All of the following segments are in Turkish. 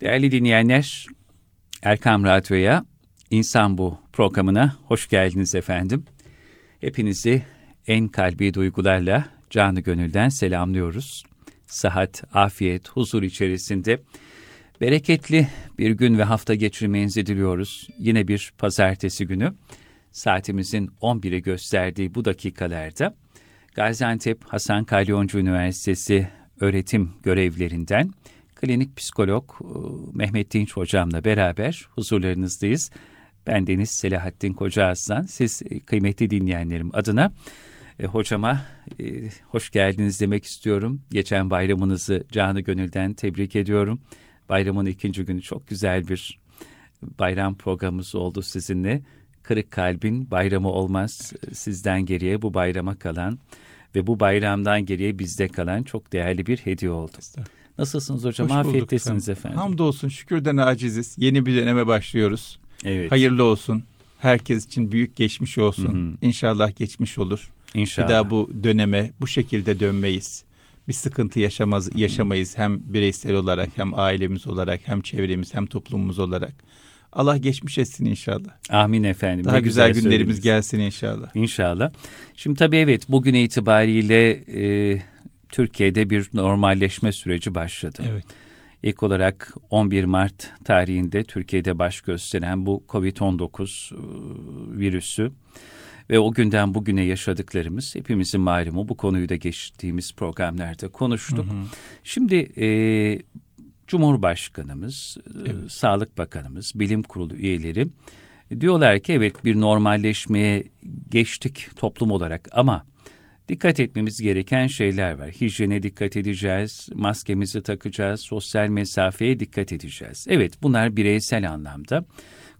Değerli dinleyenler, Erkam Radyo'ya, İnsan Bu programına hoş geldiniz efendim. Hepinizi en kalbi duygularla canı gönülden selamlıyoruz. Sıhhat, afiyet, huzur içerisinde bereketli bir gün ve hafta geçirmenizi diliyoruz. Yine bir pazartesi günü saatimizin 11'i gösterdiği bu dakikalarda Gaziantep Hasan Kalyoncu Üniversitesi öğretim görevlerinden klinik psikolog e, Mehmet Dinç hocamla beraber huzurlarınızdayız. Ben Deniz Selahattin Koca Aslan. Siz e, kıymetli dinleyenlerim adına e, hocama hoş geldiniz demek istiyorum. Geçen bayramınızı canı gönülden tebrik ediyorum. Bayramın ikinci günü çok güzel bir bayram programımız oldu sizinle. Kırık kalbin bayramı olmaz. Sizden geriye bu bayrama kalan ve bu bayramdan geriye bizde kalan çok değerli bir hediye oldu. Nasılsınız hocam? Hoş Afiyettesiniz efendim. Hamdolsun şükürden aciziz. Yeni bir döneme başlıyoruz. Evet. Hayırlı olsun. Herkes için büyük geçmiş olsun. Hı hı. İnşallah geçmiş olur. İnşallah. Bir daha bu döneme bu şekilde dönmeyiz. Bir sıkıntı yaşamaz, yaşamayız hem bireysel olarak hem ailemiz olarak hem çevremiz hem toplumumuz olarak. Allah geçmiş etsin inşallah. Amin efendim. Daha Ne güzel, günlerimiz söylediniz. gelsin inşallah. İnşallah. Şimdi tabii evet bugün itibariyle e, Türkiye'de bir normalleşme süreci başladı. Evet. İlk olarak 11 Mart tarihinde Türkiye'de baş gösteren bu COVID-19 e, virüsü ve o günden bugüne yaşadıklarımız hepimizin malumu bu konuyu da geçtiğimiz programlarda konuştuk. Şimdi e, Cumhurbaşkanımız, e, Sağlık Bakanımız, Bilim Kurulu üyeleri diyorlar ki evet bir normalleşmeye geçtik toplum olarak ama dikkat etmemiz gereken şeyler var. Hijyene dikkat edeceğiz, maskemizi takacağız, sosyal mesafeye dikkat edeceğiz. Evet bunlar bireysel anlamda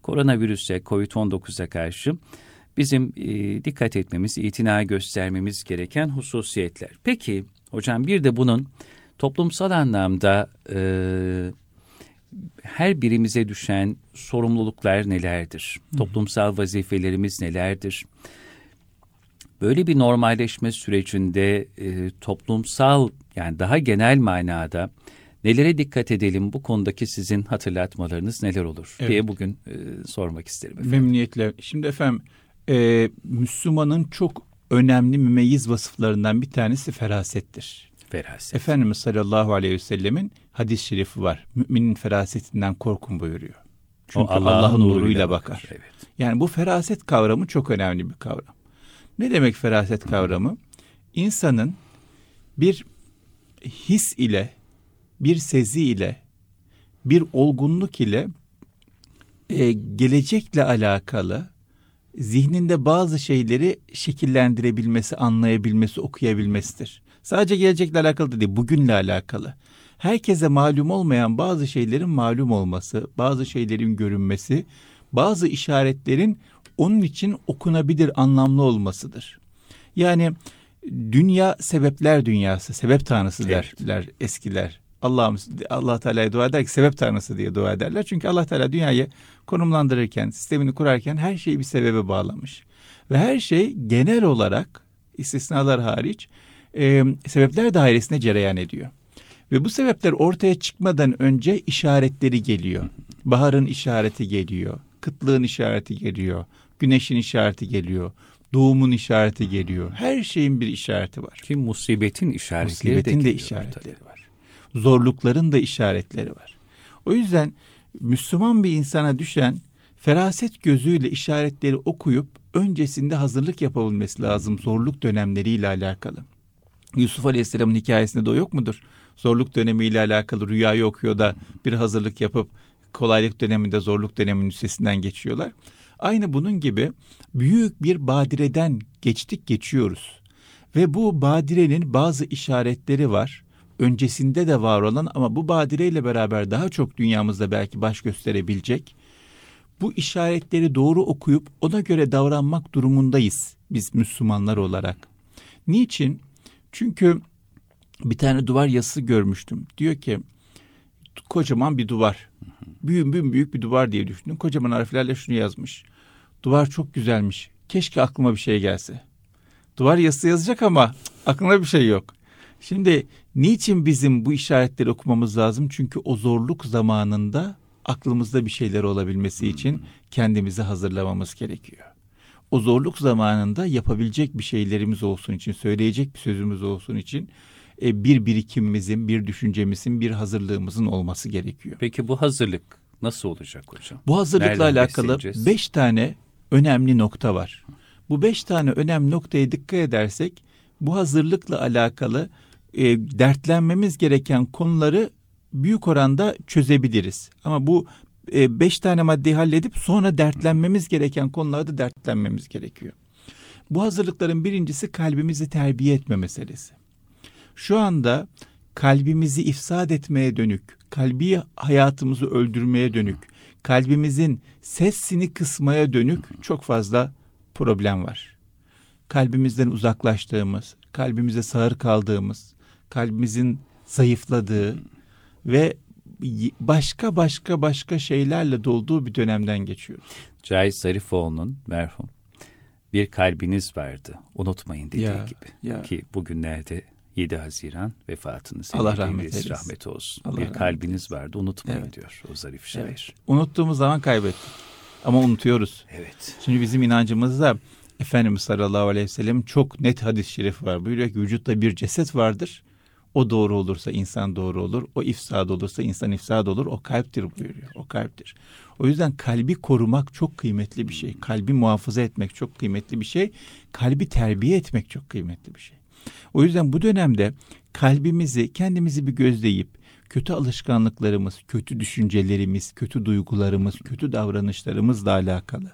koronavirüse, COVID-19'a karşı bizim e, dikkat etmemiz, itina göstermemiz gereken hususiyetler. Peki hocam bir de bunun toplumsal anlamda e, her birimize düşen sorumluluklar nelerdir? Toplumsal vazifelerimiz nelerdir? Böyle bir normalleşme sürecinde e, toplumsal yani daha genel manada nelere dikkat edelim bu konudaki sizin hatırlatmalarınız neler olur Evet. diye bugün e, sormak isterim. Efendim. Memnuniyetle. Şimdi efendim e, Müslümanın çok önemli mümeyyiz vasıflarından bir tanesi ferasettir. Feraset. Efendimiz sallallahu aleyhi ve sellemin hadis-i şerifi var. Müminin ferasetinden korkun buyuruyor. Çünkü Allah'ın nuruyla nuruyla bakar. bakar. Evet. Yani bu feraset kavramı çok önemli bir kavram. Ne demek feraset kavramı? İnsanın bir his ile, bir sezi ile, bir olgunluk ile e, gelecekle alakalı zihninde bazı şeyleri şekillendirebilmesi, anlayabilmesi, okuyabilmesidir. Sadece gelecekle alakalı değil, bugünle alakalı. Herkese malum olmayan bazı şeylerin malum olması, bazı şeylerin görünmesi, bazı işaretlerin onun için okunabilir, anlamlı olmasıdır. Yani dünya sebepler dünyası, sebep tanrısı Evet. derler eskiler. Allah'ım Allah Teala'ya dua eder ki sebep tanrısı diye dua ederler. Çünkü Allah Teala dünyayı konumlandırırken, sistemini kurarken her şeyi bir sebebe bağlamış. Ve her şey genel olarak istisnalar hariç e, sebepler dairesinde cereyan ediyor. Ve bu sebepler ortaya çıkmadan önce işaretleri geliyor. Baharın işareti geliyor. Kıtlığın işareti geliyor. Güneşin işareti geliyor. Doğumun işareti geliyor. Her şeyin bir işareti var. Ki musibetin işaretleri Musibetin de geliyor işaretleri tabii. var. Zorlukların da işaretleri var. O yüzden Müslüman bir insana düşen feraset gözüyle işaretleri okuyup öncesinde hazırlık yapabilmesi lazım zorluk dönemleriyle alakalı. Yusuf Aleyhisselam'ın hikayesinde de o yok mudur? Zorluk dönemiyle alakalı rüyayı okuyor da bir hazırlık yapıp kolaylık döneminde zorluk döneminin üstesinden geçiyorlar. Aynı bunun gibi büyük bir badireden geçtik geçiyoruz. Ve bu badirenin bazı işaretleri var. Öncesinde de var olan ama bu badireyle beraber daha çok dünyamızda belki baş gösterebilecek. Bu işaretleri doğru okuyup ona göre davranmak durumundayız biz Müslümanlar olarak. Niçin? Çünkü bir tane duvar yazısı görmüştüm. Diyor ki kocaman bir duvar. Büyük büyük büyük bir duvar diye düşündüm. Kocaman harflerle şunu yazmış. Duvar çok güzelmiş. Keşke aklıma bir şey gelse. Duvar yazısı yazacak ama aklına bir şey yok. Şimdi niçin bizim bu işaretleri okumamız lazım? Çünkü o zorluk zamanında aklımızda bir şeyler olabilmesi için kendimizi hazırlamamız gerekiyor. O zorluk zamanında yapabilecek bir şeylerimiz olsun için, söyleyecek bir sözümüz olsun için e, bir birikimimizin, bir düşüncemizin, bir hazırlığımızın olması gerekiyor. Peki bu hazırlık nasıl olacak hocam? Bu hazırlıkla Nereden alakalı beş tane önemli nokta var. Bu beş tane önemli noktaya dikkat edersek bu hazırlıkla alakalı e, dertlenmemiz gereken konuları büyük oranda çözebiliriz. Ama bu e, beş tane maddeyi halledip sonra dertlenmemiz gereken konularda dertlenmemiz gerekiyor. Bu hazırlıkların birincisi kalbimizi terbiye etme meselesi. Şu anda kalbimizi ifsad etmeye dönük, kalbi hayatımızı öldürmeye dönük, kalbimizin sesini kısmaya dönük çok fazla problem var. Kalbimizden uzaklaştığımız, kalbimize sağır kaldığımız, kalbimizin zayıfladığı ve başka başka başka şeylerle dolduğu bir dönemden geçiyoruz. Cahit Zarifoğlu'nun merhum bir kalbiniz vardı unutmayın dediği Ya, gibi. ya. Ki bugünlerde 7 Haziran vefatını Allah rahmet eylesin. rahmet olsun. Allah bir rahmet kalbiniz vardı unutmayın Evet. diyor o zarif şair. Evet. Unuttuğumuz zaman kaybettik. Ama unutuyoruz. Evet. Şimdi bizim inancımızda Efendimiz sallallahu aleyhi ve sellem çok net hadis-i şerif var. Buyuruyor ki vücutta bir ceset vardır. O doğru olursa insan doğru olur. O ifsad olursa insan ifsad olur. O kalptir buyuruyor. O kalptir. O yüzden kalbi korumak çok kıymetli bir şey. Kalbi muhafaza etmek çok kıymetli bir şey. Kalbi terbiye etmek çok kıymetli bir şey. O yüzden bu dönemde kalbimizi, kendimizi bir gözleyip kötü alışkanlıklarımız, kötü düşüncelerimiz, kötü duygularımız, kötü davranışlarımızla alakalı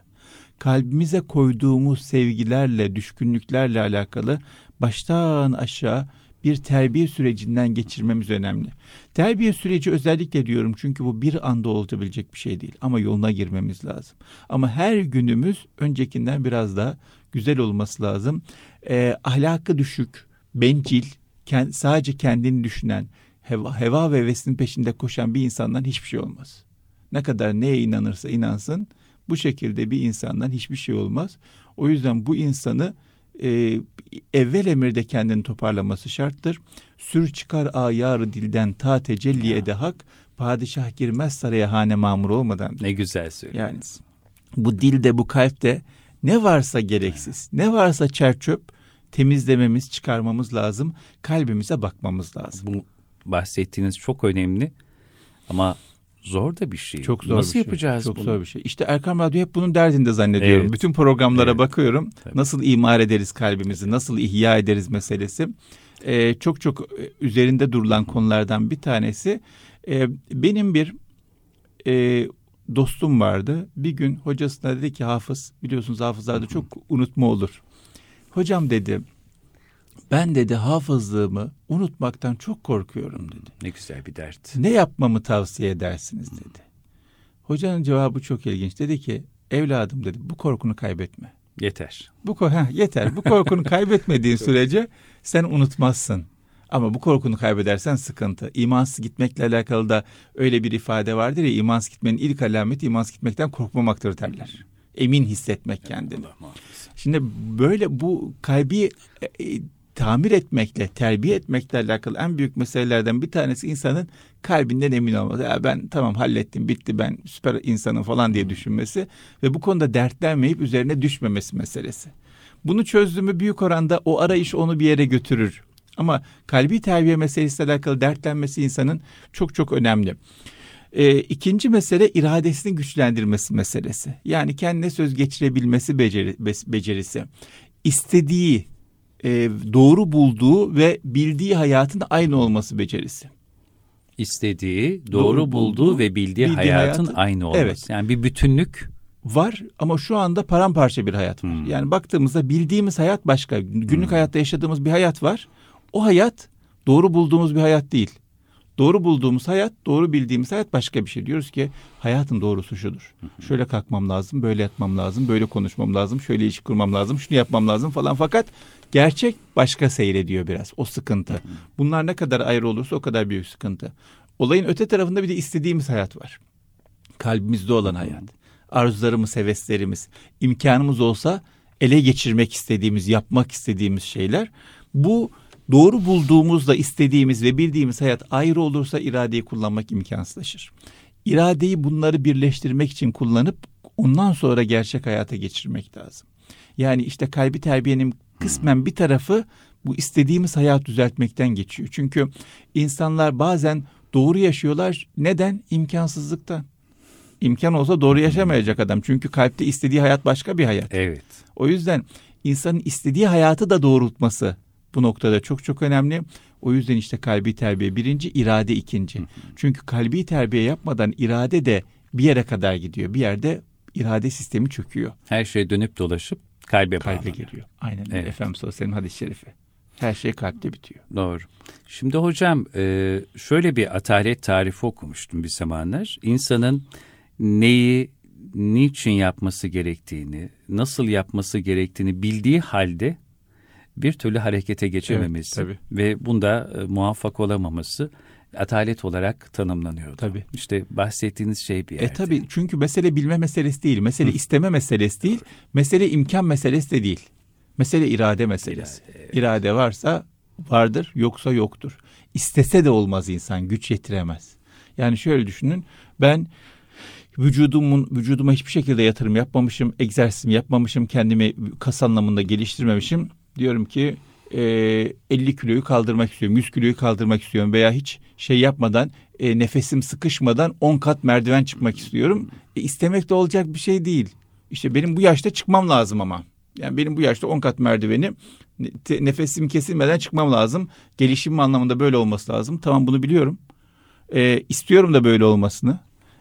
kalbimize koyduğumuz sevgilerle, düşkünlüklerle alakalı baştan aşağı bir terbiye sürecinden geçirmemiz önemli. Terbiye süreci özellikle diyorum çünkü bu bir anda olabilecek bir şey değil ama yoluna girmemiz lazım. Ama her günümüz öncekinden biraz daha güzel olması lazım. Ee, ahlakı düşük, bencil, kend- sadece kendini düşünen, heva, heva ve hevesinin peşinde koşan bir insandan hiçbir şey olmaz. Ne kadar neye inanırsa inansın bu şekilde bir insandan hiçbir şey olmaz. O yüzden bu insanı e, evvel emirde kendini toparlaması şarttır. Sür çıkar ayarı dilden ta tecelli ede hak. Padişah girmez saraya hane mamur olmadan. Ne güzel söylüyor. Yani bu dilde bu kalpte ne varsa gereksiz, ne varsa çerçöp temizlememiz, çıkarmamız lazım. Kalbimize bakmamız lazım. Bu bahsettiğiniz çok önemli ama zor da bir şey. Çok zor Nasıl bir şey. yapacağız Çok bunu? zor bir şey. İşte Erkam Radyo hep bunun derdinde zannediyorum. Evet. Bütün programlara Evet. bakıyorum. Tabii. Nasıl imar ederiz kalbimizi, nasıl ihya ederiz meselesi. Ee, çok çok e, üzerinde durulan konulardan bir tanesi. Ee, benim bir e, dostum vardı. Bir gün hocasına dedi ki hafız, biliyorsunuz hafızlarda çok unutma olur. Hocam dedi, ben dedi hafızlığımı unutmaktan çok korkuyorum dedi. Ne güzel bir dert. Ne yapmamı tavsiye edersiniz dedi. Hocanın cevabı çok ilginç. Dedi ki evladım dedi bu korkunu kaybetme. Yeter. Bu heh, yeter. Bu korkunu kaybetmediğin sürece sen unutmazsın. Ama bu korkunu kaybedersen sıkıntı. İmansız gitmekle alakalı da öyle bir ifade vardır ya imansız gitmenin ilk alameti imansız gitmekten korkmamaktır derler. Emin hissetmek kendini. Şimdi böyle bu kalbi e, e, tamir etmekle, terbiye etmekle alakalı en büyük meselelerden bir tanesi insanın kalbinden emin olması. Ya ben tamam hallettim, bitti ben süper insanım falan diye düşünmesi ve bu konuda dertlenmeyip üzerine düşmemesi meselesi. Bunu çözdüğümü büyük oranda o arayış onu bir yere götürür. Ama kalbi terbiye meselesiyle alakalı dertlenmesi insanın çok çok önemli. Ee, ikinci mesele iradesini güçlendirmesi meselesi. Yani kendine söz geçirebilmesi beceri, becerisi. İstediği, e, doğru bulduğu ve bildiği hayatın aynı olması becerisi. İstediği, doğru, Doğru bulduğu, bulduğu, ve bildiği, bildiği hayatın hayatın- aynı olması. Evet. Yani bir bütünlük Var ama şu anda paramparça bir hayat var. Hmm. Yani baktığımızda bildiğimiz hayat başka. Günlük Hmm. hayatta yaşadığımız bir hayat var. O hayat doğru bulduğumuz bir hayat değil. Doğru bulduğumuz hayat, doğru bildiğimiz hayat başka bir şey. Diyoruz ki hayatın doğrusu şudur. Şöyle kalkmam lazım, böyle yatmam lazım, böyle konuşmam lazım, şöyle iş kurmam lazım, şunu yapmam lazım falan. Fakat gerçek başka seyrediyor biraz. O sıkıntı. Bunlar ne kadar ayrı olursa o kadar büyük sıkıntı. Olayın öte tarafında bir de istediğimiz hayat var. Kalbimizde olan hayat. Arzularımız, heveslerimiz, imkanımız olsa ele geçirmek istediğimiz, yapmak istediğimiz şeyler. Bu doğru bulduğumuzda istediğimiz ve bildiğimiz hayat ayrı olursa iradeyi kullanmak imkansızlaşır. İradeyi bunları birleştirmek için kullanıp ondan sonra gerçek hayata geçirmek lazım. Yani işte kalbi terbiyenin kısmen bir tarafı bu istediğimiz hayat düzeltmekten geçiyor. Çünkü insanlar bazen doğru yaşıyorlar. Neden? İmkansızlıktan. İmkan olsa doğru yaşamayacak adam. Çünkü kalpte istediği hayat başka bir hayat. Evet. O yüzden insanın istediği hayatı da doğrultması bu noktada çok çok önemli. O yüzden işte kalbi terbiye birinci, irade ikinci. Çünkü kalbi terbiye yapmadan irade de bir yere kadar gidiyor. Bir yerde irade sistemi çöküyor. Her şey dönüp dolaşıp kalbe, Kalbe bağlanıyor. geliyor. Aynen öyle. Evet. Efendimiz sallallahu aleyhi ve hadis-i şerifi. Her şey kalpte bitiyor. Doğru. Şimdi hocam e, şöyle bir atalet tarifi okumuştum bir zamanlar. İnsanın neyi, niçin yapması gerektiğini, nasıl yapması gerektiğini bildiği halde bir türlü harekete geçememesi tabii. ve bunda e, muvaffak olamaması atalet olarak tanımlanıyordu. Tabii. İşte bahsettiğiniz şey bir yerde. E tabii çünkü mesele bilme meselesi değil. Mesele isteme meselesi değil. Mesele imkan meselesi de değil. Mesele irade meselesi. İrade varsa vardır, yoksa yoktur. İstese de olmaz insan, güç yetiremez. Yani şöyle düşünün. Ben vücudumun vücuduma hiçbir şekilde yatırım yapmamışım, egzersizimi yapmamışım, kendimi kas anlamında geliştirmemişim. Diyorum ki e, 50 kiloyu kaldırmak istiyorum, 100 kiloyu kaldırmak istiyorum veya hiç şey yapmadan e, nefesim sıkışmadan 10 kat merdiven çıkmak istiyorum. E, istemek de olacak bir şey değil. İşte benim bu yaşta çıkmam lazım ama. Yani benim bu yaşta 10 kat merdiveni nefesim kesilmeden çıkmam lazım. Gelişim anlamında böyle olması lazım. Tamam bunu biliyorum. E, istiyorum da böyle olmasını.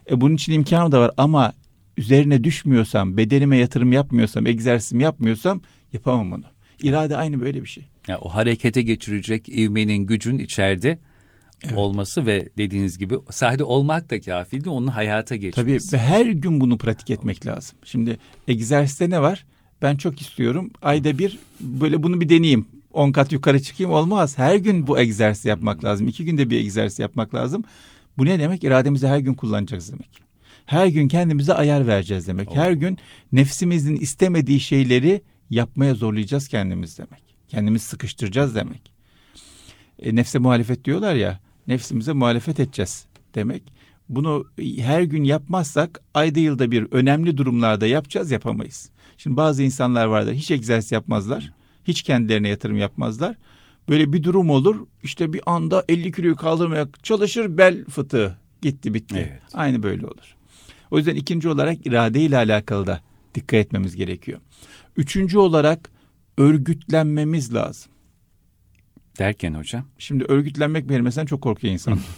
E, bunun için imkanı da var ama üzerine düşmüyorsam, bedenime yatırım yapmıyorsam, egzersizim yapmıyorsam yapamam onu. İrade aynı böyle bir şey. Yani o harekete geçirecek ivmenin gücün içeride Evet. olması ve dediğiniz gibi sadece olmak da kafi değil, onun hayata Tabii geçmesi. ve her gün bunu pratik etmek lazım. Şimdi egzersizde ne var? Ben çok istiyorum. Ayda bir böyle bunu bir deneyeyim. 10 kat yukarı çıkayım olmaz. Her gün bu egzersiz yapmak lazım. İki günde bir egzersiz yapmak lazım. Bu ne demek? İrademizi her gün kullanacağız demek. Her gün kendimize ayar vereceğiz demek. Her gün nefsimizin istemediği şeyleri yapmaya zorlayacağız kendimiz demek. Kendimizi sıkıştıracağız demek. E, nefse muhalefet diyorlar ya. Nefsimize muhalefet edeceğiz demek. Bunu her gün yapmazsak ayda yılda bir önemli durumlarda yapacağız yapamayız. Şimdi bazı insanlar vardır hiç egzersiz yapmazlar. Hiç kendilerine yatırım yapmazlar. Böyle bir durum olur işte bir anda 50 kiloyu kaldırmaya çalışır bel fıtığı gitti bitti. Evet. Aynı böyle olur. O yüzden ikinci olarak irade ile alakalı da dikkat etmemiz gerekiyor. Üçüncü olarak örgütlenmemiz lazım. Derken hocam. Şimdi örgütlenmek kelimesinden çok korkuyor insan.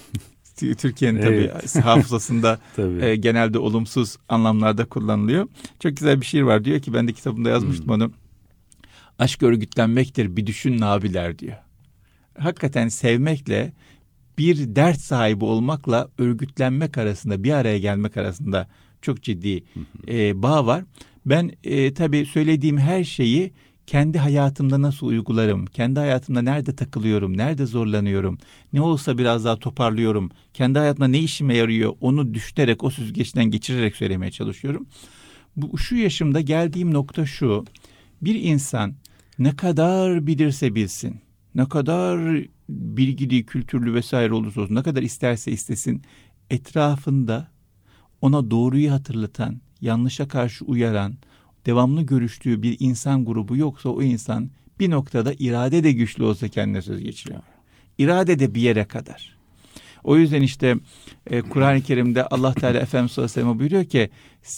Türkiye'nin Evet. tabii hafızasında Tabii. e, genelde olumsuz anlamlarda kullanılıyor. Çok güzel bir şiir var diyor ki ben de kitabımda yazmıştım onu. Aşk örgütlenmektir bir düşün nabiler diyor. Hakikaten sevmekle bir dert sahibi olmakla örgütlenmek arasında bir araya gelmek arasında çok ciddi e, bağ var. Ben e, tabii söylediğim her şeyi kendi hayatımda nasıl uygularım, kendi hayatımda nerede takılıyorum, nerede zorlanıyorum, ne olsa biraz daha toparlıyorum, kendi hayatımda ne işime yarıyor onu düşünerek, o süzgeçten geçirerek söylemeye çalışıyorum. Bu şu yaşımda geldiğim nokta şu, bir insan ne kadar bilirse bilsin, ne kadar bilgili, kültürlü vesaire olursa olsun, ne kadar isterse istesin, etrafında ona doğruyu hatırlatan, yanlışa karşı uyaran, devamlı görüştüğü bir insan grubu yoksa o insan bir noktada irade de güçlü olsa kendine söz geçiriyor. İrade de bir yere kadar. O yüzden işte e, Kur'an-ı Kerim'de Allah Teala Efendimiz sallallahu aleyhi ve sellem buyuruyor ki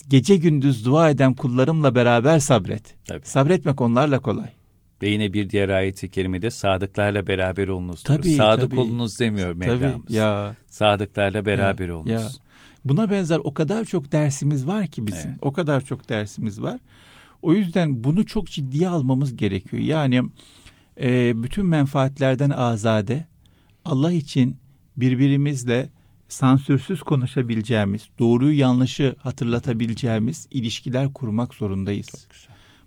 gece gündüz dua eden kullarımla beraber sabret. Tabii. Sabretmek onlarla kolay. Ve yine bir diğer ayeti kerimede sadıklarla beraber olunuz. Tabii, Sadık tabii. olunuz demiyor Mevlamız. Tabii ya. Sadıklarla beraber Ya, olunuz. ya. Buna benzer o kadar çok dersimiz var ki bizim. Evet. O kadar çok dersimiz var. O yüzden bunu çok ciddiye almamız gerekiyor. Yani e, bütün menfaatlerden azade Allah için birbirimizle sansürsüz konuşabileceğimiz, doğruyu yanlışı hatırlatabileceğimiz ilişkiler kurmak zorundayız.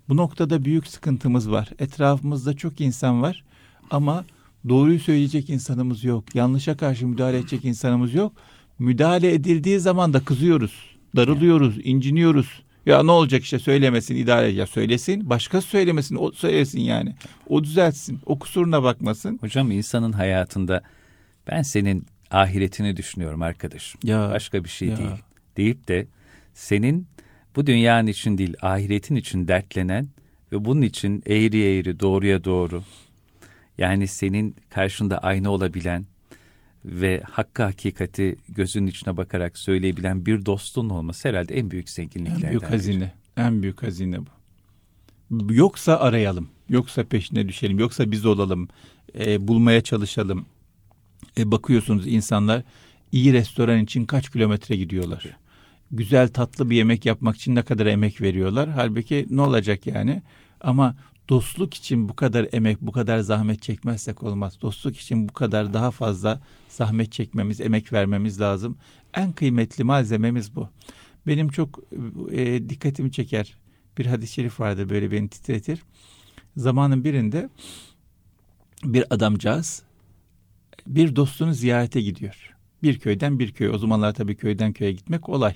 Bu noktada büyük sıkıntımız var. Etrafımızda çok insan var ama doğruyu söyleyecek insanımız yok. Yanlışa karşı müdahale edecek insanımız yok. Müdahale edildiği zaman da kızıyoruz, darılıyoruz, inciniyoruz. Ya ne olacak işte söylemesin idare ya söylesin başkası söylemesin o söylesin yani. O düzeltsin o kusuruna bakmasın. Hocam insanın hayatında ben senin ahiretini düşünüyorum arkadaşım. Ya, Başka bir şey ya. değil. Deyip de senin bu dünyanın için değil ahiretin için dertlenen ve bunun için eğri eğri doğruya doğru yani senin karşında ayna olabilen ve hakkı hakikati gözünün içine bakarak söyleyebilen bir dostun olması herhalde en büyük zenginliklerden. En büyük hazine. En büyük hazine bu. Yoksa arayalım. Yoksa peşine düşelim. Yoksa biz olalım. e, bulmaya çalışalım. E, bakıyorsunuz insanlar iyi restoran için kaç kilometre gidiyorlar. Güzel tatlı bir yemek yapmak için ne kadar emek veriyorlar. Halbuki ne olacak yani? Ama dostluk için bu kadar emek, bu kadar zahmet çekmezsek olmaz. Dostluk için bu kadar daha fazla zahmet çekmemiz, emek vermemiz lazım. En kıymetli malzememiz bu. Benim çok e, dikkatimi çeker bir hadis-i şerif vardır böyle beni titretir. Zamanın birinde bir adamcağız bir dostunu ziyarete gidiyor. Bir köyden bir köye. O zamanlar tabii köyden köye gitmek kolay.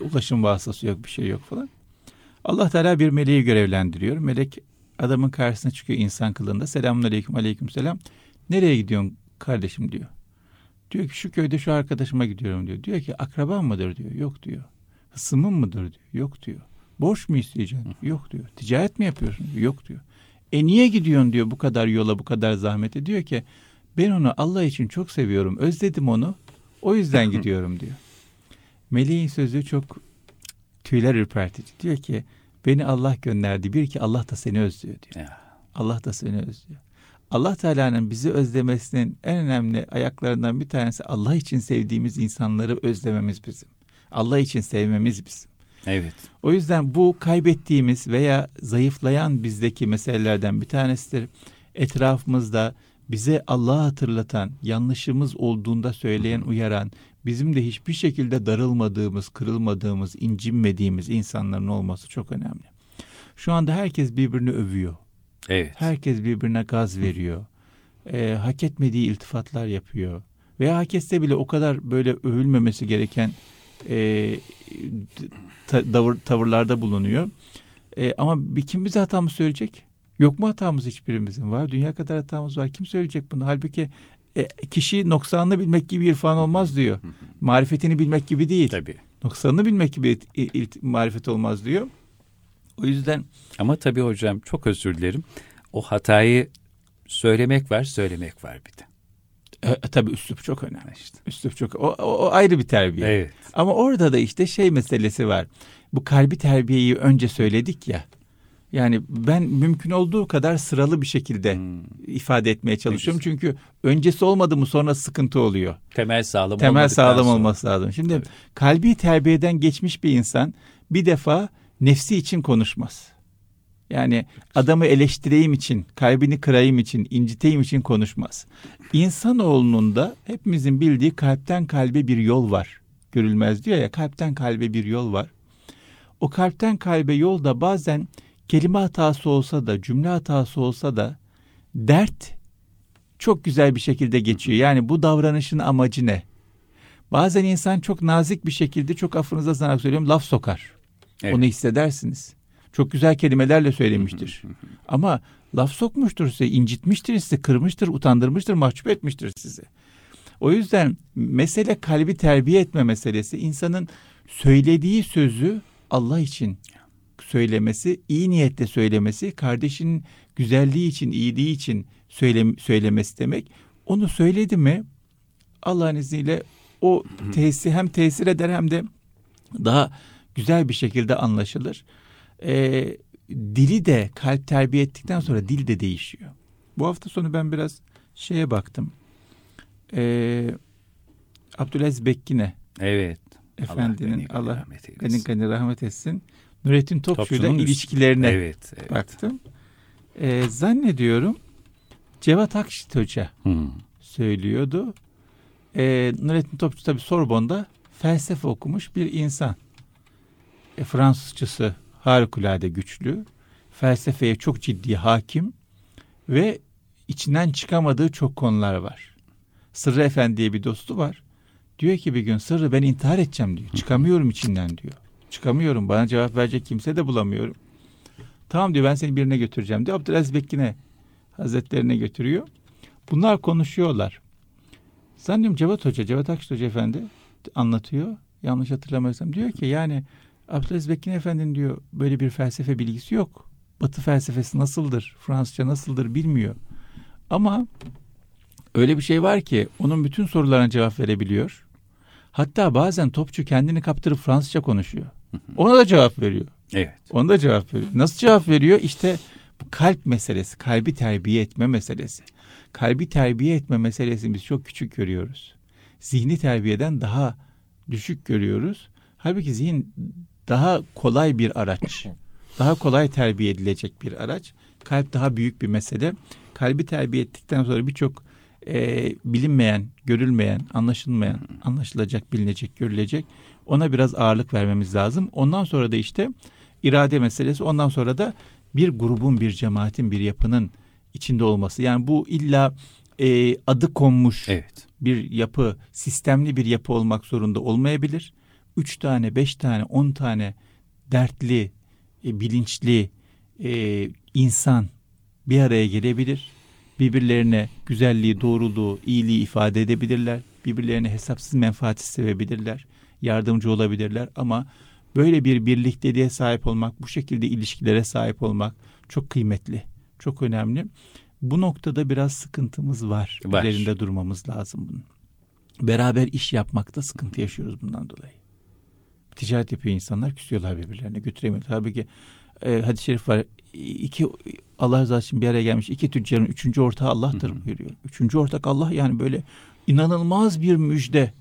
Ulaşım vasıtası yok, bir şey yok falan. Allah Teala bir meleği görevlendiriyor. Melek adamın karşısına çıkıyor insan kılığında. Selamun aleyküm aleyküm selam. Nereye gidiyorsun kardeşim diyor. Diyor ki şu köyde şu arkadaşıma gidiyorum diyor. Diyor ki akraban mıdır diyor. Yok diyor. Hısımın mıdır diyor. Yok diyor. Borç mu isteyeceksin? Yok diyor. Ticaret mi yapıyorsun? Yok diyor. E niye gidiyorsun diyor bu kadar yola bu kadar zahmete. Diyor ki ben onu Allah için çok seviyorum. Özledim onu. O yüzden gidiyorum diyor. Meleğin sözü çok tüyler ürpertici. Diyor ki beni Allah gönderdi. Bir ki Allah da seni özlüyor diyor. Ya. Allah da seni özlüyor. Allah Teala'nın bizi özlemesinin en önemli ayaklarından bir tanesi Allah için sevdiğimiz insanları özlememiz bizim. Allah için sevmemiz bizim. Evet. O yüzden bu kaybettiğimiz veya zayıflayan bizdeki meselelerden bir tanesidir. Etrafımızda bize Allah'ı hatırlatan, yanlışımız olduğunda söyleyen, uyaran, bizim de hiçbir şekilde darılmadığımız, kırılmadığımız, incinmediğimiz insanların olması çok önemli. Şu anda herkes birbirini övüyor. Evet. Herkes birbirine gaz veriyor. Ee, hak etmediği iltifatlar yapıyor. Veya hak etse bile o kadar böyle övülmemesi gereken e, ta- davır, tavırlarda bulunuyor. E, ama bir kim bize hatamız söyleyecek? Yok mu hatamız hiçbirimizin? Var. Dünya kadar hatamız var. Kim söyleyecek bunu? Halbuki e, kişi noksanını bilmek gibi irfan olmaz diyor. Marifetini bilmek gibi değil. Tabii. Noksanını bilmek gibi marifet olmaz diyor. O yüzden Ama tabii hocam çok özür dilerim. O hatayı söylemek var, söylemek var bir de. e, tabii üslup çok önemli. İşte. Üslup çok o, o, o ayrı bir terbiye. Evet. Ama orada da işte şey meselesi var. Bu kalbi terbiyeyi önce söyledik ya. Yani ben mümkün olduğu kadar sıralı bir şekilde Hmm. ifade etmeye çalışıyorum. Çünkü öncesi olmadı mı sonra sıkıntı oluyor. Temel sağlam Temel sağlam sonra. olması lazım. Şimdi Tabii. kalbi terbiyeden geçmiş bir insan bir defa nefsi için konuşmaz. Yani adamı eleştireyim için, kalbini kırayım için, inciteyim için konuşmaz. İnsanoğlunun da hepimizin bildiği kalpten kalbe bir yol var. Görülmez diyor ya kalpten kalbe bir yol var. O kalpten kalbe yolda bazen kelime hatası olsa da, cümle hatası olsa da dert çok güzel bir şekilde geçiyor. Yani bu davranışın amacı ne? Bazen insan çok nazik bir şekilde çok affınıza sanarak söylüyorum laf sokar. Evet. Onu hissedersiniz. Çok güzel kelimelerle söylemiştir. Ama laf sokmuştur size, incitmiştir sizi, kırmıştır, utandırmıştır, mahcup etmiştir sizi. O yüzden mesele kalbi terbiye etme meselesi. insanın söylediği sözü Allah için söylemesi, iyi niyetle söylemesi, kardeşinin güzelliği için, iyiliği için söyle, söylemesi demek. Onu söyledi mi Allah'ın izniyle o tesir hem tesir eder hem de daha güzel bir şekilde anlaşılır. Ee, dili de kalp terbiye ettikten sonra dil de değişiyor. Bu hafta sonu ben biraz şeye baktım. Ee, Abdülaziz Bekkine Evet. Efendinin Allah eylesin. gani gani rahmet etsin. Nurettin Topçu'yla Topçu'nun ilişkilerine Evet. evet. baktım. Ee, zannediyorum Cevat Akşit Hoca Hmm. söylüyordu. Ee, Nurettin Topçu tabi Sorbon'da felsefe okumuş bir insan. E, Fransızcası harikulade güçlü. Felsefeye çok ciddi hakim ve içinden çıkamadığı çok konular var. Sırrı Efendi diye bir dostu var. Diyor ki bir gün Sırrı ben intihar edeceğim diyor. Çıkamıyorum içinden diyor. Çıkamıyorum. Bana cevap verecek kimse de bulamıyorum. Tamam diyor ben seni birine götüreceğim diyor. Abdülaziz Bekkin'e hazretlerine götürüyor. Bunlar konuşuyorlar. Zannediyorum Cevat Hoca, Cevat Akşit Hoca Efendi anlatıyor. Yanlış hatırlamıyorsam diyor ki yani Abdülaziz Bekkin Efendi'nin diyor böyle bir felsefe bilgisi yok. Batı felsefesi nasıldır, Fransızca nasıldır bilmiyor. Ama öyle bir şey var ki onun bütün sorularına cevap verebiliyor. Hatta bazen topçu kendini kaptırıp Fransızca konuşuyor. Ona da cevap veriyor. Evet. Ona da cevap veriyor. Nasıl cevap veriyor? İşte bu kalp meselesi, kalbi terbiye etme meselesi. Kalbi terbiye etme meselesini biz çok küçük görüyoruz. Zihni terbiyeden daha düşük görüyoruz. Halbuki zihin daha kolay bir araç. Daha kolay terbiye edilecek bir araç. Kalp daha büyük bir mesele. Kalbi terbiye ettikten sonra birçok e, bilinmeyen, görülmeyen, anlaşılmayan, anlaşılacak, bilinecek, görülecek ona biraz ağırlık vermemiz lazım. Ondan sonra da işte irade meselesi, ondan sonra da bir grubun, bir cemaatin, bir yapının içinde olması. Yani bu illa e, adı konmuş Evet. bir yapı, sistemli bir yapı olmak zorunda olmayabilir. Üç tane, beş tane, on tane dertli, e, bilinçli e, insan bir araya gelebilir. Birbirlerine güzelliği, doğruluğu, iyiliği ifade edebilirler. Birbirlerine hesapsız menfaati sevebilirler. Yardımcı olabilirler ama böyle bir birlikteliğe sahip olmak, bu şekilde ilişkilere sahip olmak çok kıymetli, çok önemli. Bu noktada biraz sıkıntımız var. Var. Üzerinde durmamız lazım bunun. Beraber iş yapmakta sıkıntı yaşıyoruz bundan dolayı. Ticaret yapıyor insanlar, küsüyorlar birbirlerine, götüremiyorlar. Tabii ki e, hadis-i şerif var. İki Allah rızası için bir araya gelmiş iki tüccarın üçüncü ortağı Allah'tır Hı hı. buyuruyor. Üçüncü ortak Allah yani böyle inanılmaz bir müjde.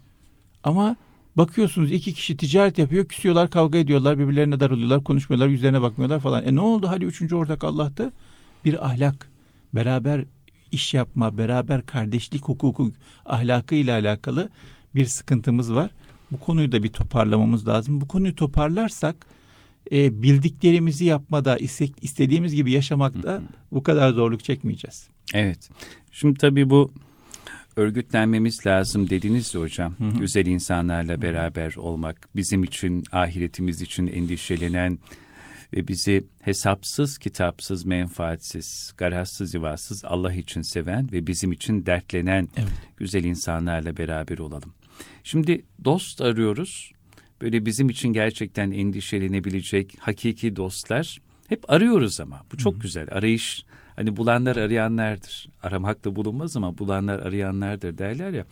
Ama bakıyorsunuz iki kişi ticaret yapıyor, küsüyorlar, kavga ediyorlar, birbirlerine darılıyorlar, konuşmuyorlar, yüzlerine bakmıyorlar falan. E ne oldu? Hadi üçüncü ortak Allah'tı. Bir ahlak, beraber iş yapma, beraber kardeşlik hukuku ahlakı ile alakalı bir sıkıntımız var. Bu konuyu da bir toparlamamız lazım. Bu konuyu toparlarsak e, bildiklerimizi yapmada, istek, istediğimiz gibi yaşamakta bu kadar zorluk çekmeyeceğiz. Evet. Şimdi tabii bu örgütlenmemiz lazım dediniz ya hocam. Hı hı. Güzel insanlarla beraber olmak, bizim için, ahiretimiz için endişelenen ve bizi hesapsız, kitapsız, menfaatsiz, garazsız, yuvasız Allah için seven ve bizim için dertlenen Evet. güzel insanlarla beraber olalım. Şimdi dost arıyoruz. Böyle bizim için gerçekten endişelenebilecek hakiki dostlar hep arıyoruz ama. Bu çok güzel. Arayış hani bulanlar arayanlardır. Aramak da bulunmaz ama bulanlar arayanlardır derler ya.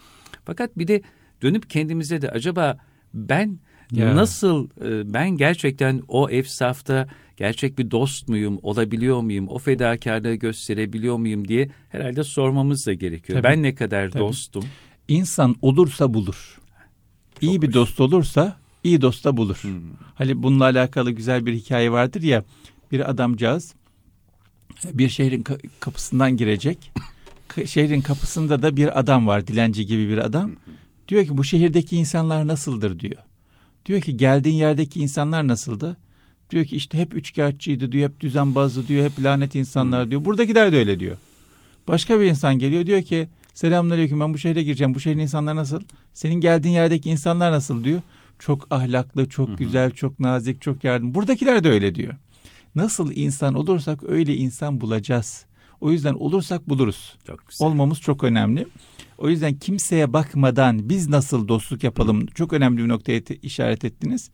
Fakat bir de dönüp kendimize de acaba ben Ya. nasıl e, ben gerçekten o efsafta gerçek bir dost muyum, olabiliyor muyum, o fedakarlığı gösterebiliyor muyum diye herhalde sormamız da gerekiyor. Tabii. Ben ne kadar Tabii. dostum? İnsan olursa bulur. iyi bir hoş. dost olursa iyi dost da bulur. Hmm. Hani bununla alakalı güzel bir hikaye vardır ya. Bir adamcağız bir şehrin ka- kapısından girecek. Şehrin kapısında da bir adam var, dilenci gibi bir adam. Diyor ki bu şehirdeki insanlar nasıldır diyor. Diyor ki geldiğin yerdeki insanlar nasıldı? Diyor ki işte hep üçkağıtçıydı diyor, hep düzenbazdı diyor, hep lanet insanlar diyor. Buradakiler de öyle diyor. Başka bir insan geliyor diyor ki selamünaleyküm ben bu şehre gireceğim. Bu şehrin insanlar nasıl? Senin geldiğin yerdeki insanlar nasıl diyor. Çok ahlaklı, çok güzel, çok nazik, çok yardım. Buradakiler de öyle diyor. Nasıl insan olursak öyle insan bulacağız. O yüzden olursak buluruz. Çok güzel. Olmamız çok önemli. O yüzden kimseye bakmadan biz nasıl dostluk yapalım çok önemli bir noktaya te- işaret ettiniz.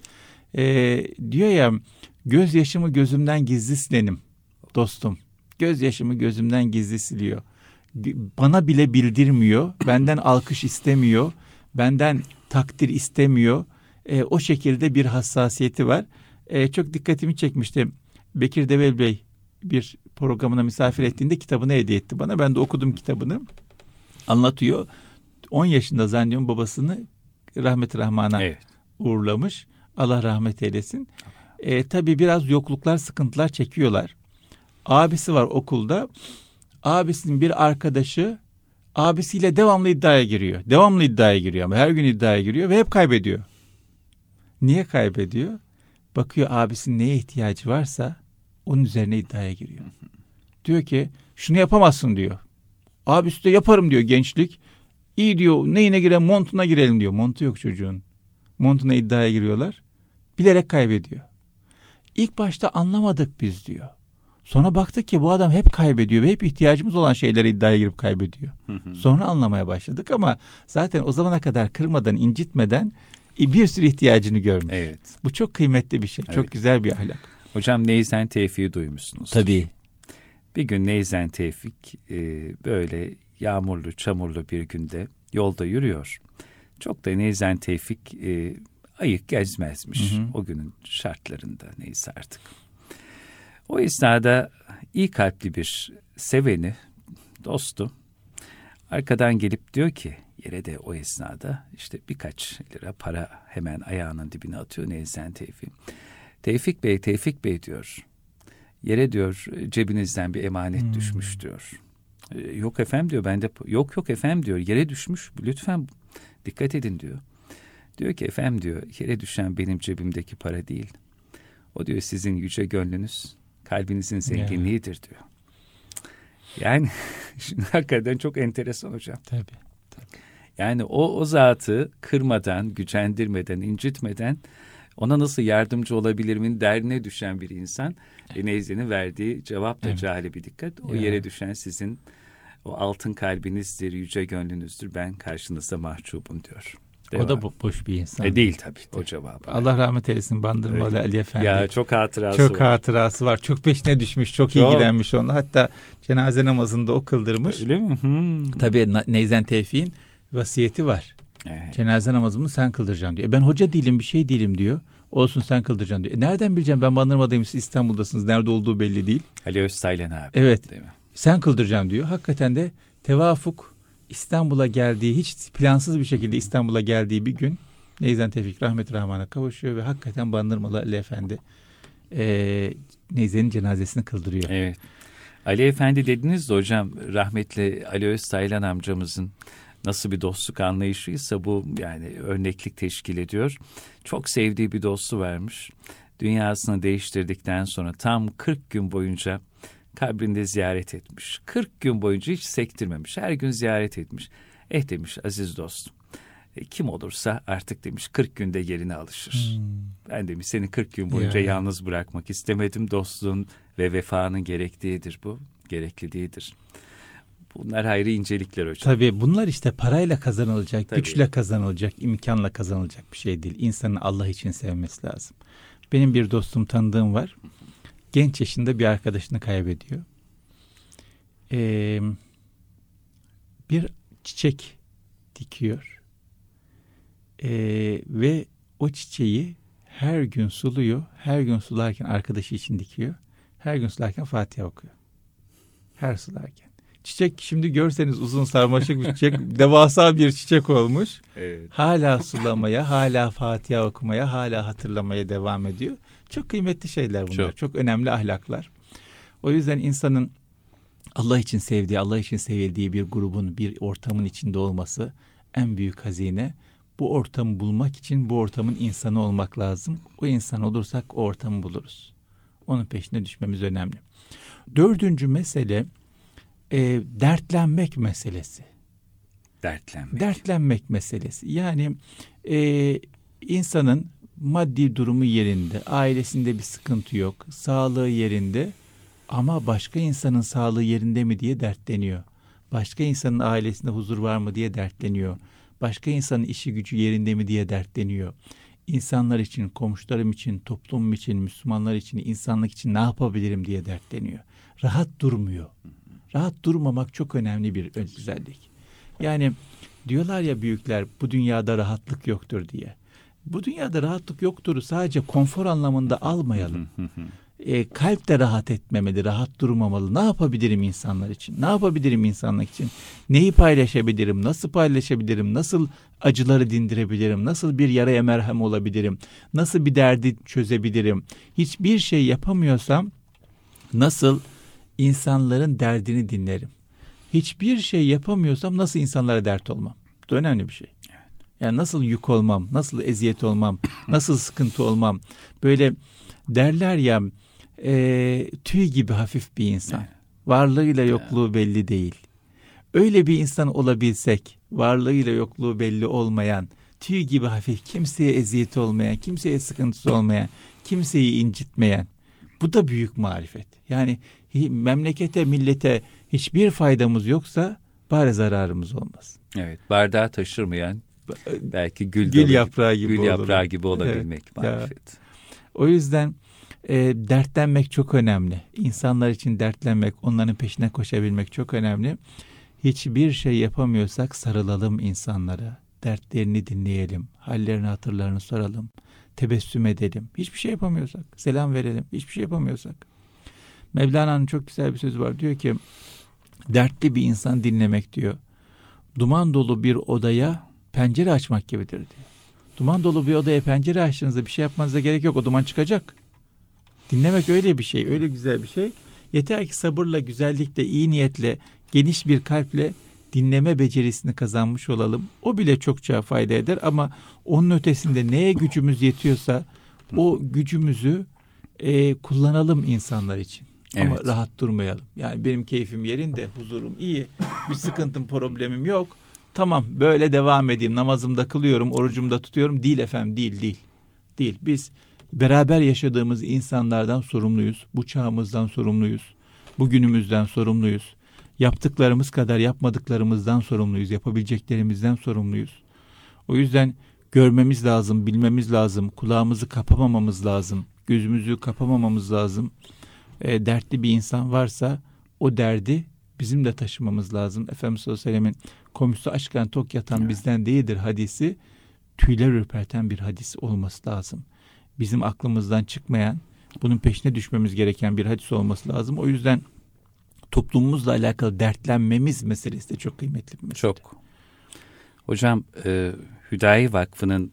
Ee, diyor ya gözyaşımı gözümden gizli silenim dostum. Gözyaşımı gözümden gizli siliyor. Bana bile bildirmiyor. Benden alkış istemiyor. Benden takdir istemiyor. Ee, o şekilde bir hassasiyeti var. Ee, çok dikkatimi çekmişti. Bekir Devel Bey bir programına misafir ettiğinde kitabını hediye etti bana. Ben de okudum kitabını. Anlatıyor. 10 yaşında zannediyorum babasını rahmet-i rahmana Evet. uğurlamış. Allah rahmet eylesin. E, tabii biraz yokluklar, sıkıntılar çekiyorlar. Abisi var okulda. Abisinin bir arkadaşı abisiyle devamlı iddiaya giriyor. Devamlı iddiaya giriyor ama her gün iddiaya giriyor ve hep kaybediyor. Niye kaybediyor? Bakıyor abisinin neye ihtiyacı varsa onun üzerine iddiaya giriyor. Diyor ki şunu yapamazsın diyor. Abisi de yaparım diyor gençlik. İyi diyor neyine girelim montuna girelim diyor. Montu yok çocuğun. Montuna iddiaya giriyorlar. Bilerek kaybediyor. İlk başta anlamadık biz diyor. Sonra baktık ki bu adam hep kaybediyor ve hep ihtiyacımız olan şeyleri iddiaya girip kaybediyor. Sonra anlamaya başladık ama zaten o zamana kadar kırmadan, incitmeden bir sürü ihtiyacını görmüş. Evet. Bu çok kıymetli bir şey. Evet. Çok güzel bir ahlak. Hocam Neyzen Tevfik'i duymuşsunuz. Tabii. Bir gün Neyzen Tevfik e, böyle yağmurlu, çamurlu bir günde yolda yürüyor. Çok da Neyzen Tevfik e, ayık gezmezmiş Hı hı. o günün şartlarında neyse artık. O esnada iyi kalpli bir seveni, dostu arkadan gelip diyor ki yere de o esnada işte birkaç lira para hemen ayağının dibine atıyor Neyzen Tevfik. Tevfik Bey, Tevfik Bey diyor. Yere diyor cebinizden bir emanet Hmm. düşmüş diyor. "E, Yok efendim diyor ben de yok yok efendim diyor yere düşmüş lütfen dikkat edin diyor. Diyor ki efendim diyor yere düşen benim cebimdeki para değil. O diyor sizin yüce gönlünüz kalbinizin zenginliğidir diyor. Yani şimdi hakikaten çok enteresan hocam. Tabii. Yani o, o zatı kırmadan, gücendirmeden, incitmeden ona nasıl yardımcı olabilirimin derdine düşen bir insan e, Neyze'nin verdiği cevap da Evet. cahili bir dikkat. O Ya. yere düşen sizin o altın kalbinizdir, yüce gönlünüzdür. Ben karşınızda mahcubum diyor. O Devam. da bo- boş bir insan. E, değil tabii o cevabı. Allah rahmet eylesin Bandırmalı. Ali Efendi. Ya çok hatırası çok var. hatırası var. Çok peşine düşmüş. Çok, Çok. ilgilenmiş onunla. Hatta cenaze namazında o kıldırmış. Öyle mi? Hmm. Tabii Neyzen Tevfik'in vasiyeti var. Evet. Cenaze namazımı sen kıldıracaksın diyor. E ben hoca değilim bir şey değilim diyor. Olsun sen kıldıracaksın diyor. E nereden bileceğim ben Bandırma'dayım siz İstanbul'dasınız. Nerede olduğu belli değil. Ali Öztaylan abi. Evet Değil mi? sen kıldıracaksın diyor. Hakikaten de tevafuk İstanbul'a geldiği hiç plansız bir şekilde İstanbul'a geldiği bir gün Neyzen Tevfik rahmet rahmana kavuşuyor ve hakikaten Bandırmalı Ali Efendi e, Neyzen'in cenazesini kıldırıyor. Evet. Ali Efendi dediniz de hocam rahmetli Ali Öztaylan amcamızın nasıl bir dostluk anlayışıysa bu yani örneklik teşkil ediyor. Çok sevdiği bir dostu varmış. Dünyasını değiştirdikten sonra tam 40 gün boyunca kabrinde ziyaret etmiş. 40 gün boyunca hiç sektirmemiş. Her gün ziyaret etmiş. Eh demiş aziz dostum. e, Kim olursa artık demiş 40 günde yerine alışır. Hmm. Ben demiş seni 40 gün boyunca Ya. yalnız bırakmak istemedim. Dostluğun ve vefanın gerektiğidir bu. Gerekliliğidir. Bunlar ayrı incelikler hocam. Tabii bunlar işte parayla kazanılacak, Tabii. güçle kazanılacak, imkanla kazanılacak bir şey değil. İnsanın Allah için sevmesi lazım. Benim bir dostum tanıdığım var. Genç yaşında bir arkadaşını kaybediyor. Ee, bir çiçek dikiyor. Ee, ve o çiçeği her gün suluyor. Her gün sularken arkadaşı için dikiyor. Her gün sularken Fatiha okuyor. Her sularken. Çiçek şimdi görseniz uzun sarmaşık bir çiçek, devasa bir çiçek olmuş. Evet. Hala sulamaya, hala Fatiha okumaya, hala hatırlamaya devam ediyor. Çok kıymetli şeyler bunlar. Çok. Çok, önemli ahlaklar. O yüzden insanın Allah için sevdiği, Allah için sevildiği bir grubun, bir ortamın içinde olması en büyük hazine. Bu ortamı bulmak için bu ortamın insanı olmak lazım. O insan olursak o ortamı buluruz. Onun peşine düşmemiz önemli. Dördüncü mesele e, dertlenmek meselesi. Dertlenmek. Dertlenmek meselesi. Yani e, insanın maddi durumu yerinde, ailesinde bir sıkıntı yok, sağlığı yerinde ama başka insanın sağlığı yerinde mi diye dertleniyor. Başka insanın ailesinde huzur var mı diye dertleniyor. Başka insanın işi gücü yerinde mi diye dertleniyor. İnsanlar için, komşularım için, toplum için, Müslümanlar için, insanlık için ne yapabilirim diye dertleniyor. Rahat durmuyor. Rahat durmamak çok önemli bir özellik. Yani diyorlar ya büyükler bu dünyada rahatlık yoktur diye. Bu dünyada rahatlık yoktur sadece konfor anlamında almayalım. E, kalp de rahat etmemeli, rahat durmamalı. Ne yapabilirim insanlar için? Ne yapabilirim insanlık için? Neyi paylaşabilirim? Nasıl paylaşabilirim? Nasıl acıları dindirebilirim? Nasıl bir yaraya merhem olabilirim? Nasıl bir derdi çözebilirim? Hiçbir şey yapamıyorsam nasıl insanların derdini dinlerim? Hiçbir şey yapamıyorsam nasıl insanlara dert olmam? Bu da önemli bir şey. Yani nasıl yük olmam, nasıl eziyet olmam, nasıl sıkıntı olmam. Böyle derler ya e, tüy gibi hafif bir insan. Varlığıyla yokluğu belli değil. Öyle bir insan olabilsek, varlığıyla yokluğu belli olmayan, tüy gibi hafif, kimseye eziyeti olmayan, kimseye sıkıntısı olmayan, kimseyi incitmeyen. Bu da büyük marifet. Yani memlekete, millete hiçbir faydamız yoksa bari zararımız olmaz. Evet, bardağı taşırmayan belki gül, gül yaprağı gibi gül yaprağı gibi olabilmek evet, marifet. Ya. O yüzden e, dertlenmek çok önemli. İnsanlar için dertlenmek, onların peşine koşabilmek çok önemli. Hiçbir şey yapamıyorsak sarılalım insanlara. Dertlerini dinleyelim, hallerini hatırlarını soralım, tebessüm edelim. Hiçbir şey yapamıyorsak, selam verelim. Hiçbir şey yapamıyorsak. Mevlana'nın çok güzel bir sözü var. Diyor ki, dertli bir insan dinlemek diyor. Duman dolu bir odaya pencere açmak gibidir diyor. Duman dolu bir odaya pencere açtığınızda bir şey yapmanıza gerek yok. O duman çıkacak. Dinlemek öyle bir şey, öyle güzel bir şey. Yeter ki sabırla, güzellikle, iyi niyetle, geniş bir kalple dinleme becerisini kazanmış olalım. O bile çokça fayda eder ama onun ötesinde neye gücümüz yetiyorsa o gücümüzü e, kullanalım insanlar için. Evet. Ama rahat durmayalım. Yani benim keyfim yerinde, huzurum iyi, bir sıkıntım, problemim yok. Tamam böyle devam edeyim, namazımda kılıyorum, orucumda tutuyorum. Değil efendim, değil, değil. Değil. Biz beraber yaşadığımız insanlardan sorumluyuz. Bu çağımızdan sorumluyuz. Bugünümüzden sorumluyuz. Yaptıklarımız kadar yapmadıklarımızdan sorumluyuz. Yapabileceklerimizden sorumluyuz. O yüzden görmemiz lazım, bilmemiz lazım. Kulağımızı kapamamamız lazım. Gözümüzü kapamamamız lazım. E, dertli bir insan varsa o derdi bizim de taşımamız lazım. Efendimiz sallallahu aleyhi ve sellemin komşusu açken tok yatan evet. bizden değildir hadisi tüyler ürperten bir hadis olması lazım bizim aklımızdan çıkmayan, bunun peşine düşmemiz gereken bir hadis olması lazım. O yüzden toplumumuzla alakalı dertlenmemiz meselesi de çok kıymetli bir mesele. Çok. Hocam e, Hüdayi Vakfı'nın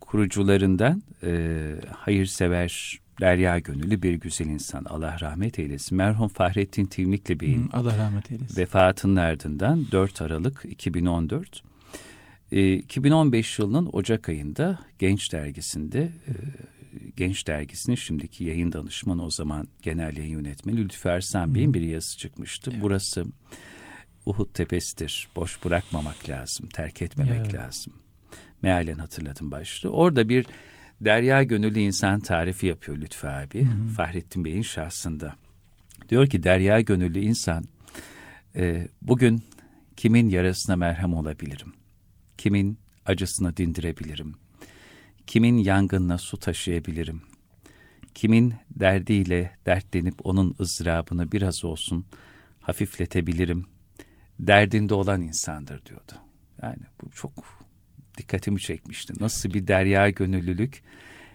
kurucularından e, hayırsever Derya Gönüllü bir güzel insan. Allah rahmet eylesin. Merhum Fahrettin Tivnikli Bey'in Allah rahmet eylesin. vefatının ardından 4 Aralık 2014 2015 ee, yılının Ocak ayında Genç Dergisi'nde e, Genç Dergisi'nin şimdiki yayın danışmanı o zaman genel yayın yönetmeni Lütfü Ersan Bey'in bir yazısı çıkmıştı. Evet. Burası Uhud tepesidir. Boş bırakmamak lazım. Terk etmemek evet. lazım. Mealen hatırladım başlığı. Orada bir derya gönüllü insan tarifi yapıyor Lütfü abi. Hı hı. Fahrettin Bey'in şahsında. Diyor ki derya gönüllü insan e, bugün kimin yarasına merhem olabilirim? Kimin acısını dindirebilirim? Kimin yangınına su taşıyabilirim? Kimin derdiyle dertlenip onun ızdırabını biraz olsun hafifletebilirim? Derdinde olan insandır diyordu. Yani bu çok dikkatimi çekmişti. Nasıl bir derya gönüllülük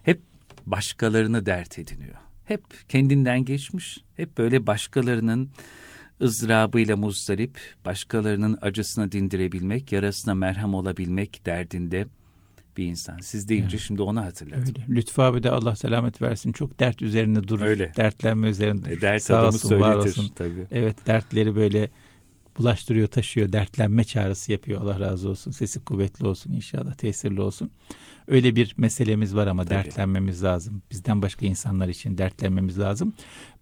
hep başkalarını dert ediniyor. Hep kendinden geçmiş, hep böyle başkalarının ızdırabıyla muzdarip, başkalarının acısını dindirebilmek, yarasına merhem olabilmek derdinde bir insan. Siz deyince evet. şimdi onu hatırladım. Öyle. Lütfü abi de Allah selamet versin. Çok dert üzerinde durur. Öyle. Dertlenme üzerinde E, dert Sağ olsun, söyletir, var olsun. Tabii. Evet dertleri böyle bulaştırıyor, taşıyor. Dertlenme çağrısı yapıyor. Allah razı olsun. Sesi kuvvetli olsun inşallah. Tesirli olsun. Öyle bir meselemiz var ama Tabii. dertlenmemiz lazım. Bizden başka insanlar için dertlenmemiz lazım.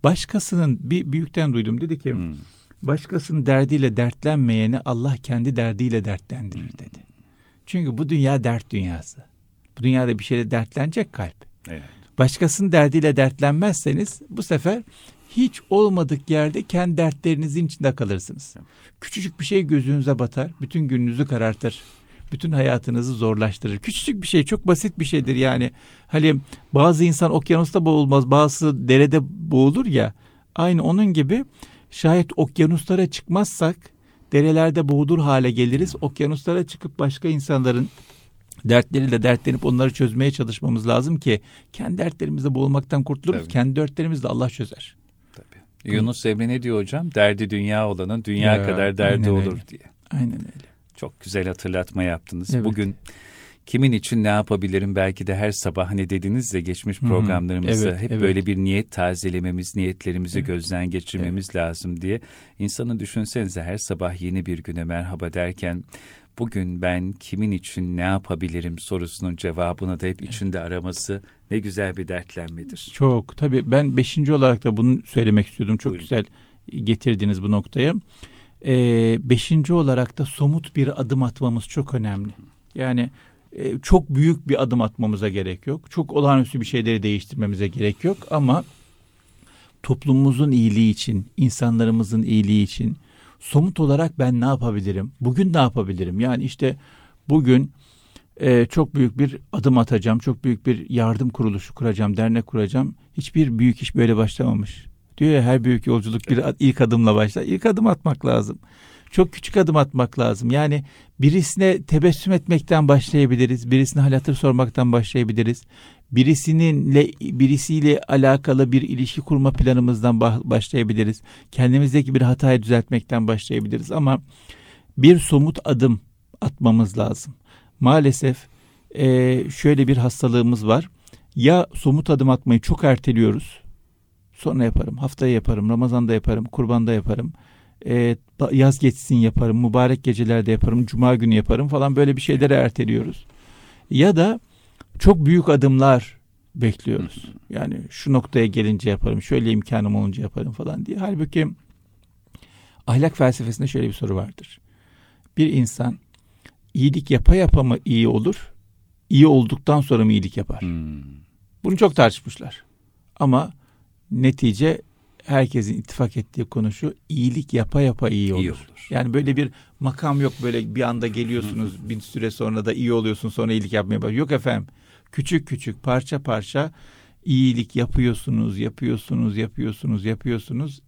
Başkasının bir büyükten duydum dedi ki hmm. başkasının derdiyle dertlenmeyeni Allah kendi derdiyle dertlendirir hmm. dedi. Çünkü bu dünya dert dünyası. Bu dünyada bir şeyle dertlenecek kalp. Evet. Başkasının derdiyle dertlenmezseniz bu sefer hiç olmadık yerde kendi dertlerinizin içinde kalırsınız. Küçücük bir şey gözünüze batar, bütün gününüzü karartır bütün hayatınızı zorlaştırır. Küçücük bir şey, çok basit bir şeydir yani. Hani bazı insan okyanusta boğulmaz, bazı derede boğulur ya. Aynı onun gibi şayet okyanuslara çıkmazsak derelerde boğulur hale geliriz. Okyanuslara çıkıp başka insanların dertleriyle dertlenip onları çözmeye çalışmamız lazım ki kendi dertlerimizde boğulmaktan kurtuluruz. Tabii. Kendi dertlerimizi de Allah çözer. Yunus Emre ne diyor hocam? Derdi dünya olanın dünya ya, kadar derdi olur öyle. diye. Aynen öyle. Çok güzel hatırlatma yaptınız. Evet. Bugün kimin için ne yapabilirim belki de her sabah hani dediniz de geçmiş programlarımızda evet, hep evet. böyle bir niyet tazelememiz, niyetlerimizi evet. gözden geçirmemiz evet. lazım diye. İnsanı düşünsenize her sabah yeni bir güne merhaba derken bugün ben kimin için ne yapabilirim sorusunun cevabını da hep içinde araması ne güzel bir dertlenmedir. Çok tabii ben beşinci olarak da bunu söylemek istiyordum. Çok Buyurun. güzel getirdiniz bu noktaya. E, beşinci olarak da somut bir adım atmamız çok önemli. Yani e, çok büyük bir adım atmamıza gerek yok. Çok olağanüstü bir şeyleri değiştirmemize gerek yok ama toplumumuzun iyiliği için, insanlarımızın iyiliği için somut olarak ben ne yapabilirim? Bugün ne yapabilirim? Yani işte bugün e, çok büyük bir adım atacağım, çok büyük bir yardım kuruluşu kuracağım, dernek kuracağım. Hiçbir büyük iş böyle başlamamış. Diyor ya her büyük yolculuk bir ilk adımla başlar. İlk adım atmak lazım. Çok küçük adım atmak lazım. Yani birisine tebessüm etmekten başlayabiliriz. Birisine hal hatır sormaktan başlayabiliriz. Birisininle birisiyle alakalı bir ilişki kurma planımızdan başlayabiliriz. Kendimizdeki bir hatayı düzeltmekten başlayabiliriz ama bir somut adım atmamız lazım. Maalesef e, şöyle bir hastalığımız var. Ya somut adım atmayı çok erteliyoruz. Sonra yaparım, haftaya yaparım, Ramazan'da yaparım, kurbanda yaparım e, yaz geçsin yaparım, mübarek gecelerde yaparım, cuma günü yaparım falan böyle bir şeyleri erteliyoruz. Ya da çok büyük adımlar bekliyoruz. Yani şu noktaya gelince yaparım, şöyle imkanım olunca yaparım falan diye. Halbuki ahlak felsefesinde şöyle bir soru vardır. Bir insan iyilik yapa yapa mı iyi olur? İyi olduktan sonra mı iyilik yapar? Hmm. Bunu çok tartışmışlar. Ama netice herkesin ittifak ettiği konu şu iyilik yapa yapa iyi olur. iyi olur. Yani böyle bir makam yok böyle bir anda geliyorsunuz bir süre sonra da iyi oluyorsun sonra iyilik yapmaya başlıyorsunuz. Yok efendim küçük küçük parça parça iyilik yapıyorsunuz yapıyorsunuz yapıyorsunuz yapıyorsunuz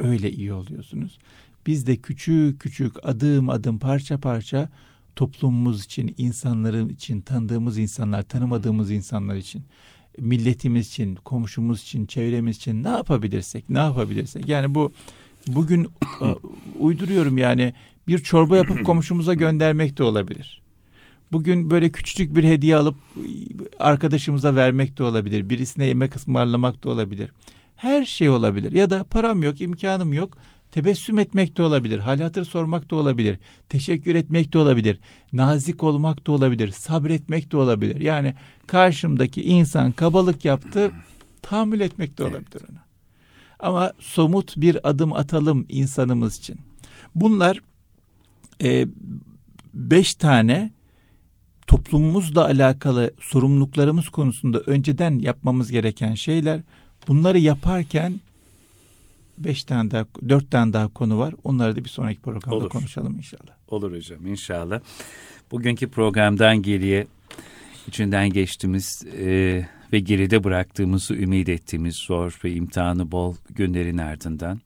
öyle iyi oluyorsunuz. Biz de küçük küçük adım adım parça parça toplumumuz için, insanların için, tanıdığımız insanlar, tanımadığımız insanlar için milletimiz için, komşumuz için, çevremiz için ne yapabilirsek, ne yapabilirsek. Yani bu bugün uyduruyorum yani bir çorba yapıp komşumuza göndermek de olabilir. Bugün böyle küçücük bir hediye alıp arkadaşımıza vermek de olabilir. Birisine yemek ısmarlamak da olabilir. Her şey olabilir. Ya da param yok, imkanım yok. Tebessüm etmek de olabilir, hal hatır sormak da olabilir, teşekkür etmek de olabilir, nazik olmak da olabilir, sabretmek de olabilir. Yani karşımdaki insan kabalık yaptı, tahammül etmek de olabilir ona. Ama somut bir adım atalım insanımız için. Bunlar e, beş tane toplumumuzla alakalı sorumluluklarımız konusunda önceden yapmamız gereken şeyler. Bunları yaparken beş tane daha, dört tane daha konu var. Onları da bir sonraki programda Olur. konuşalım inşallah. Olur hocam inşallah. Bugünkü programdan geriye içinden geçtiğimiz e, ve geride bıraktığımızı ümit ettiğimiz zor ve imtihanı bol günlerin ardından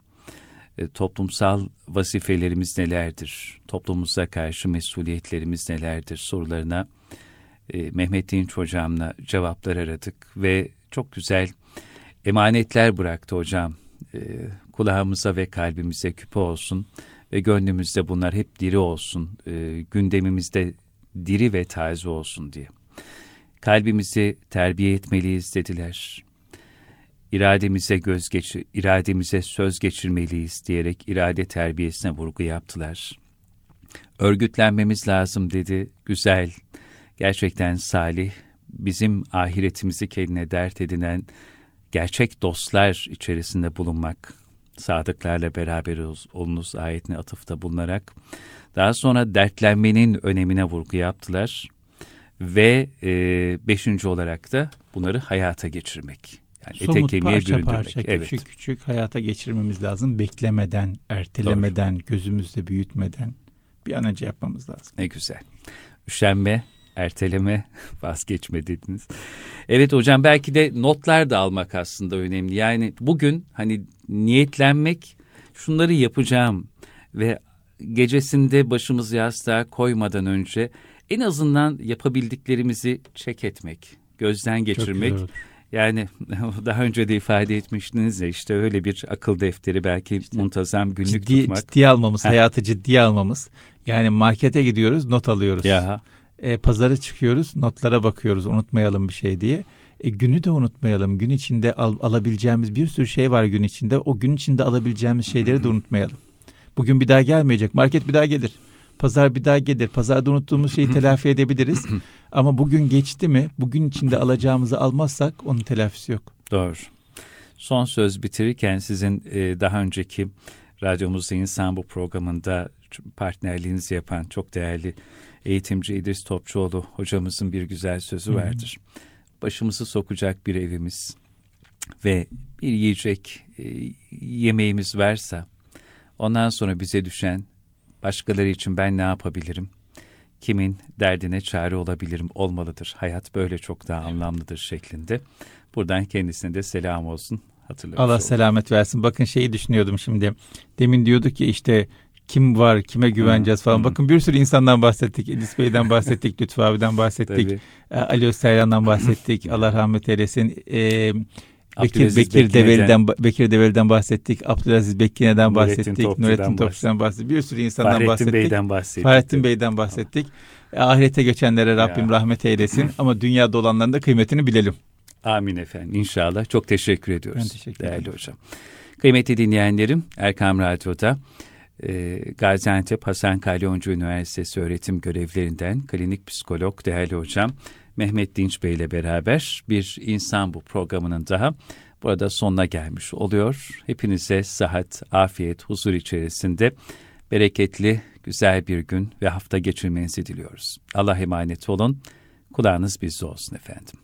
e, toplumsal vazifelerimiz nelerdir? Toplumumuza karşı mesuliyetlerimiz nelerdir? Sorularına e, Mehmet Dinç hocamla cevaplar aradık ve çok güzel emanetler bıraktı hocam. E, kulağımıza ve kalbimize küpe olsun ve gönlümüzde bunlar hep diri olsun, e, gündemimizde diri ve taze olsun diye. Kalbimizi terbiye etmeliyiz dediler. İrademize göz geçir, irademize söz geçirmeliyiz diyerek irade terbiyesine vurgu yaptılar. Örgütlenmemiz lazım dedi. Güzel, gerçekten salih, bizim ahiretimizi kendine dert edinen gerçek dostlar içerisinde bulunmak sadıklarla beraber olunuz ayetine atıfta bulunarak daha sonra dertlenmenin önemine vurgu yaptılar ve e, beşinci olarak da bunları hayata geçirmek. Yani Somut ete kemiğe parça büründürmek. parça evet. küçük küçük hayata geçirmemiz lazım. Beklemeden, ertelemeden, Doğru. gözümüzde büyütmeden bir an önce yapmamız lazım. Ne güzel. Üşenme, erteleme, vazgeçme dediniz. Evet hocam belki de notlar da almak aslında önemli. Yani bugün hani niyetlenmek şunları yapacağım ve gecesinde başımız yastığa koymadan önce en azından yapabildiklerimizi çek etmek, gözden geçirmek. Yani daha önce de ifade etmiştiniz ya işte öyle bir akıl defteri belki işte muntazam günlük ciddi, tutmak. Ciddiye almamız, hayatı ciddiye almamız. Yani markete gidiyoruz, not alıyoruz. Ya e, pazara çıkıyoruz notlara bakıyoruz unutmayalım bir şey diye. E, günü de unutmayalım. Gün içinde al, alabileceğimiz bir sürü şey var gün içinde. O gün içinde alabileceğimiz şeyleri de unutmayalım. Bugün bir daha gelmeyecek. Market bir daha gelir. Pazar bir daha gelir. Pazarda unuttuğumuz şeyi telafi edebiliriz. Ama bugün geçti mi? Bugün içinde alacağımızı almazsak onun telafisi yok. Doğru. Son söz bitirirken sizin e, daha önceki radyomuzda insan bu programında partnerliğinizi yapan çok değerli eğitimci İdris Topçuoğlu hocamızın bir güzel sözü vardır. Başımızı sokacak bir evimiz ve bir yiyecek e, yemeğimiz varsa ondan sonra bize düşen başkaları için ben ne yapabilirim? Kimin derdine çare olabilirim olmalıdır. Hayat böyle çok daha anlamlıdır şeklinde. Buradan kendisine de selam olsun. Hatırlamış Allah oldum. selamet versin. Bakın şeyi düşünüyordum şimdi. Demin diyorduk ki işte kim var, kime güveneceğiz falan. Bakın bir sürü insandan bahsettik. İdris Bey'den bahsettik, Lütfü abiden bahsettik. E, Ali Öztaylan'dan bahsettik. Allah rahmet eylesin. E, Bekir, Bekir Develi'den Bekir Develi'den bahsettik. Abdülaziz Bekkine'den bahsettik. Topçu'dan Nurettin Topçu'dan bahsettik. Bir sürü insandan Fahrettin bahsettik. Bey'den bahsettik. Fahrettin Bey'den bahsettik. E, Ahirete göçenlere Rabbim Ya. rahmet eylesin. Ama dünyada olanların da kıymetini bilelim. Amin efendim inşallah. Çok teşekkür ediyoruz. Ben teşekkür değerli ederim. hocam. Kıymetli dinleyenlerim Erkam Radyo'da e, Gaziantep Hasan Kalyoncu Üniversitesi öğretim görevlerinden klinik psikolog değerli hocam Mehmet Dinç Bey ile beraber bir insan bu programının daha burada sonuna gelmiş oluyor. Hepinize sıhhat, afiyet, huzur içerisinde bereketli, güzel bir gün ve hafta geçirmenizi diliyoruz. Allah emanet olun. Kulağınız bizde olsun efendim.